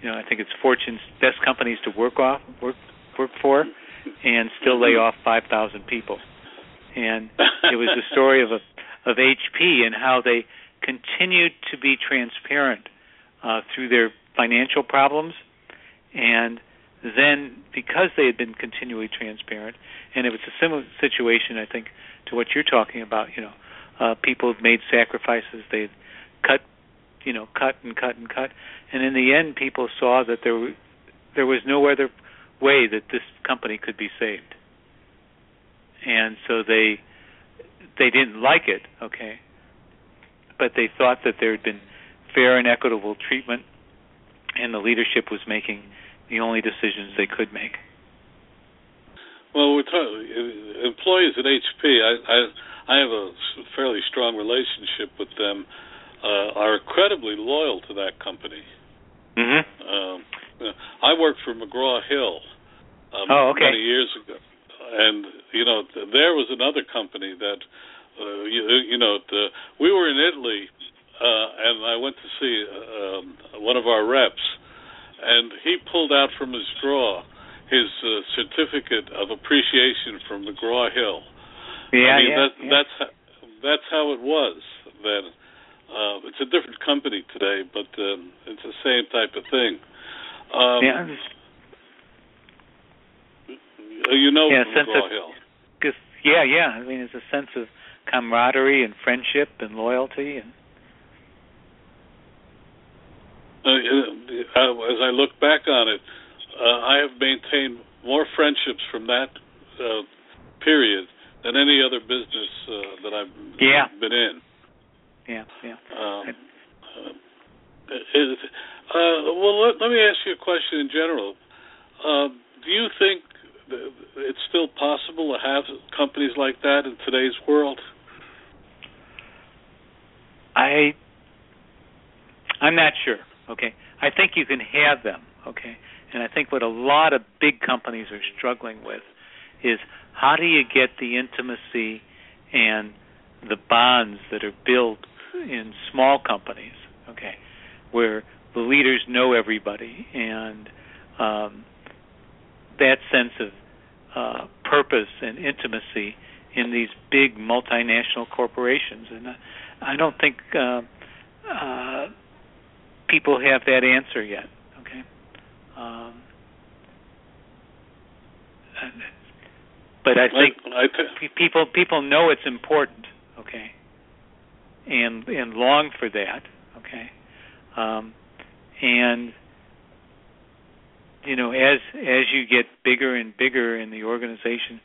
you know, I think it's Fortune's best companies to work off, work work for, and still lay off five thousand people. And it was the [laughs] story of a of HP and how they continued to be transparent uh, through their financial problems, and then because they had been continually transparent, and it was a similar situation, I think, to what you're talking about. You know, uh, people have made sacrifices. They cut, you know, cut and cut and cut, and in the end, people saw that there there was no other way that this company could be saved, and so they they didn't like it. Okay, but they thought that there had been fair and equitable treatment, and the leadership was making the only decisions they could make. Well, we're talking employees at HP. I, I I have a fairly strong relationship with them. Uh, are incredibly loyal to that company. Mm-hmm. Um, I worked for McGraw Hill um, Oh, okay. many years ago, and you know there was another company that uh, you, you know the, we were in Italy, uh, and I went to see um, one of our reps, and he pulled out from his drawer his uh, certificate of appreciation from McGraw Hill. Yeah, I mean, yeah, that, yeah. that's that's how it was then. Uh, it's a different company today, but um, it's the same type of thing. Um, yeah. you know Yeah, McGraw sense of- Hill. Just, yeah, yeah. I mean, it's a sense of camaraderie and friendship and loyalty, and Uh, uh, as I look back on it, uh, I have maintained more friendships from that uh, period than any other business uh, that I've Yeah. been in. yeah, yeah. Um, uh, is, uh, well, let, let me ask you a question in general. Uh, do you think it's still possible to have companies like that in today's world? I I'm not sure. Okay, I think you can have them. Okay, and I think what a lot of big companies are struggling with is how do you get the intimacy and the bonds that are built in small companies. Okay, where the leaders know everybody and um, that sense of uh, purpose and intimacy in these big multinational corporations and. Uh, I don't think uh, uh, people have that answer yet. Okay, um, but I think I, I people people know it's important. Okay, and and long for that. Okay, um, and you know as as you get bigger and bigger and the organization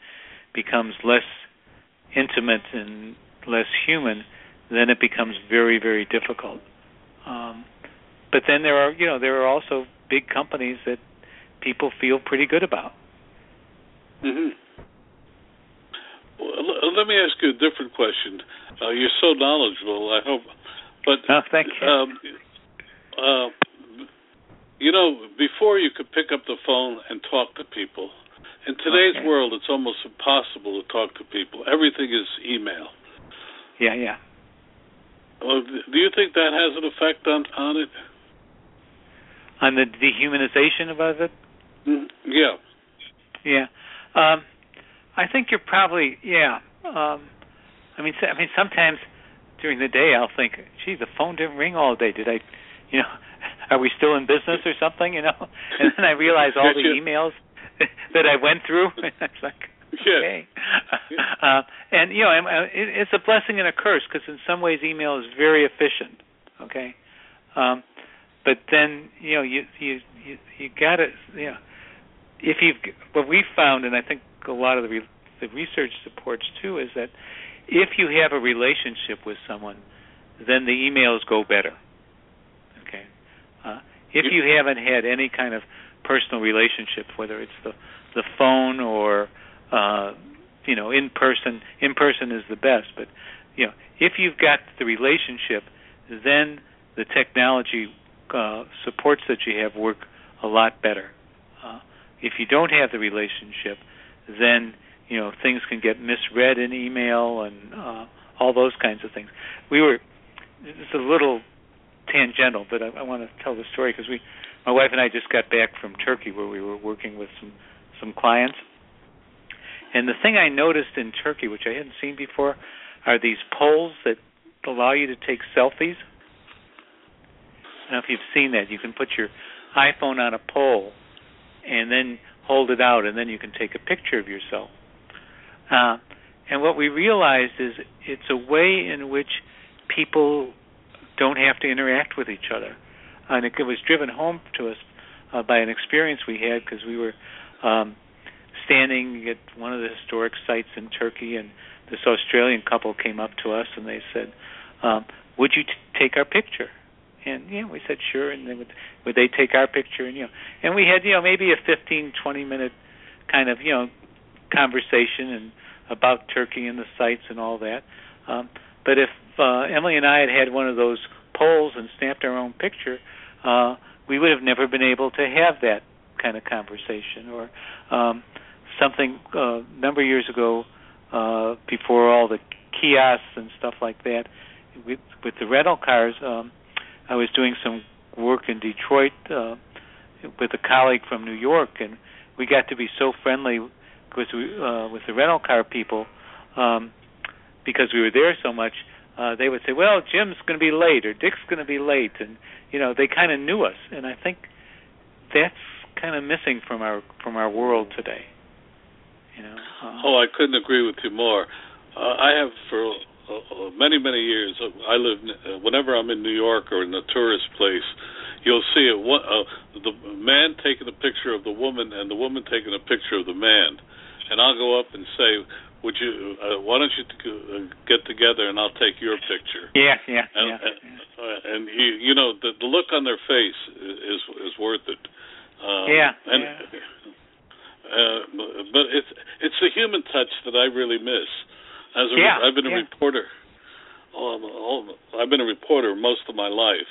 becomes less intimate and less human then it becomes very very difficult um, but then there are you know there are also big companies that people feel pretty good about hmm Well, let me ask you a different question. Uh, you're so knowledgeable. I hope, but oh thank you um, uh, you know, before you could pick up the phone and talk to people. In today's Okay. world, it's almost impossible to talk to people. Everything is email. Yeah, yeah. Well, do you think that has an effect on on it? On the dehumanization of it. Mm, Yeah. Yeah. Um, I think you're probably yeah. Um, I mean, I mean, sometimes during the day I'll think, gee, the phone didn't ring all day. Did I, you know, [laughs] are we still in business or something? You know, [laughs] and then I realize all the emails [laughs] that I went through. and it's like, okay. Uh, and you know, I'm- I- it's a blessing and a curse because in some ways email is very efficient. Okay. Um, but then you know you you you, you got to you know if you've what we found, and I think a lot of the re, the research supports too, is that if you have a relationship with someone, then the emails go better. Okay. Uh, if you haven't had any kind of personal relationship, whether it's the the phone or uh, you know in person, in person is the best. But you know if you've got the relationship, then the technology uh, supports that you have work a lot better. Uh, if you don't have the relationship, then you know things can get misread in email and uh, all those kinds of things. We were it's a little tangential, but I, I want to tell the story because we, my wife and I, just got back from Turkey where we were working with some some clients. And the thing I noticed in Turkey, which I hadn't seen before, are these poles that allow you to take selfies. I don't know if you've seen that. You can put your iPhone on a pole and then hold it out, and then you can take a picture of yourself. Uh, and what we realized is it's a way in which people don't have to interact with each other. And it was driven home to us uh, by an experience we had because we were um, standing at one of the historic sites in Turkey, and this Australian couple came up to us and they said, um, "Would you t- take our picture?" And yeah, we said sure. And they would would they take our picture? And you know, and we had you know maybe a fifteen twenty minute kind of you know conversation and about Turkey and the sites and all that. Um, but if uh, Emily and I had had one of those poles and snapped our own picture, uh, we would have never been able to have that kind of conversation. Or um, something uh, a number of years ago, uh, before all the kiosks and stuff like that, with, with the rental cars, um, I was doing some work in Detroit uh, with a colleague from New York, and we got to be so friendly because uh, with the rental car people, um, because we were there so much. Uh, they would say, "Well, Jim's going to be late, or Dick's going to be late," and you know they kind of knew us, and I think that's kind of missing from our from our world today. You know. Uh, Oh, I couldn't agree with you more. Uh, I have for uh, uh, many many years. Uh, I live uh, whenever I'm in New York or in a tourist place. You'll see it. One, uh, the man taking a picture of the woman and the woman taking a picture of the man, and I'll go up and say, "Would you? Uh, why don't you t- uh, get together and I'll take your picture?" yeah, yeah, And, yeah. and, uh, and you, you know the, the look on their face is is worth it. Um, Yeah, and, yeah. [laughs] Uh, but it's it's the human touch that I really miss. As a, Yeah, I've been a yeah. reporter. Um, all, I've been a reporter most of my life,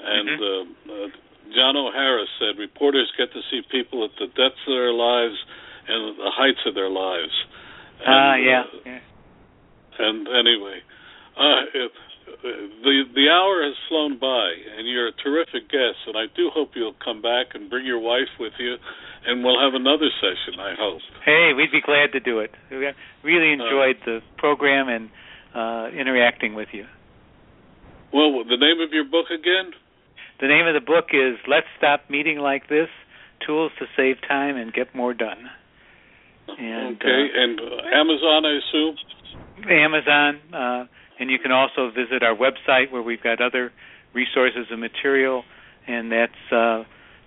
and Mhm. uh, uh, John O'Hara said reporters get to see people at the depths of their lives and the heights of their lives. And, Ah, yeah, uh, yeah. and anyway, uh, it, the the hour has flown by, and you're a terrific guest. And I do hope you'll come back and bring your wife with you, and we'll have another session. I hope. Hey, we'd be glad to do it. We really enjoyed the program and uh, interacting with you. Well, the name of your book again? The name of the book is "Let's Stop Meeting Like This: Tools to Save Time and Get More Done." And, okay, uh, and uh, Amazon, I assume. Amazon, uh, and you can also visit our website where we've got other resources and material, and that's uh,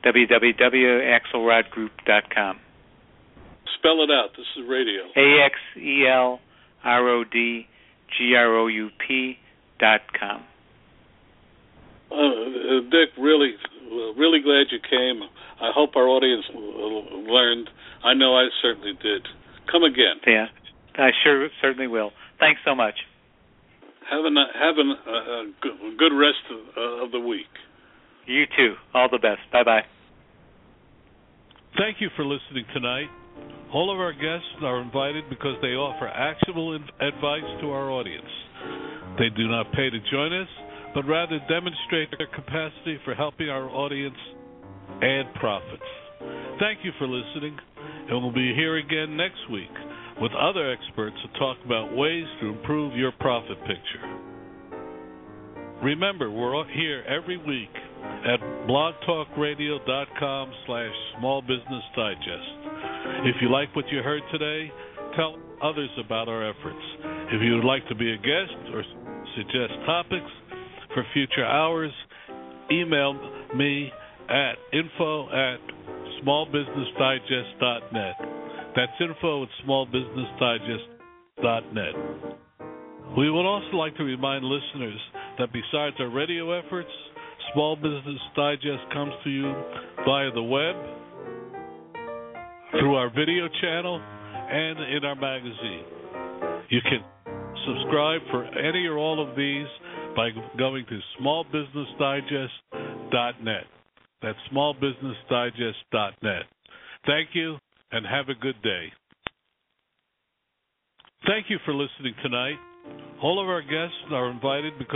www.axelrodgroup.com. Spell it out. This is radio. A X E L R O D G R O U P dot com. Uh, Dick, really, really glad you came. I hope our audience learned. I know I certainly did. Come again. Yeah, I sure certainly will. Thanks so much. Have a have a, a good rest of, uh, of the week. You too. All the best. Bye bye. Thank you for listening tonight. All of our guests are invited because they offer actionable advice to our audience. They do not pay to join us, but rather demonstrate their capacity for helping our audience add profits. Thank you for listening, and we'll be here again next week with other experts to talk about ways to improve your profit picture. Remember, we're here every week at blogtalkradio.com slash small business digest. If you like what you heard today, tell others about our efforts. If you would like to be a guest or suggest topics for future hours, email me at info at smallbusinessdigest.net. That's info at smallbusinessdigest.net. We would also like to remind listeners that besides our radio efforts, Small Business Digest comes to you via the web, through our video channel, and in our magazine. You can subscribe for any or all of these by going to smallbusinessdigest.net. That's smallbusinessdigest.net. Thank you and have a good day. Thank you for listening tonight. All of our guests are invited because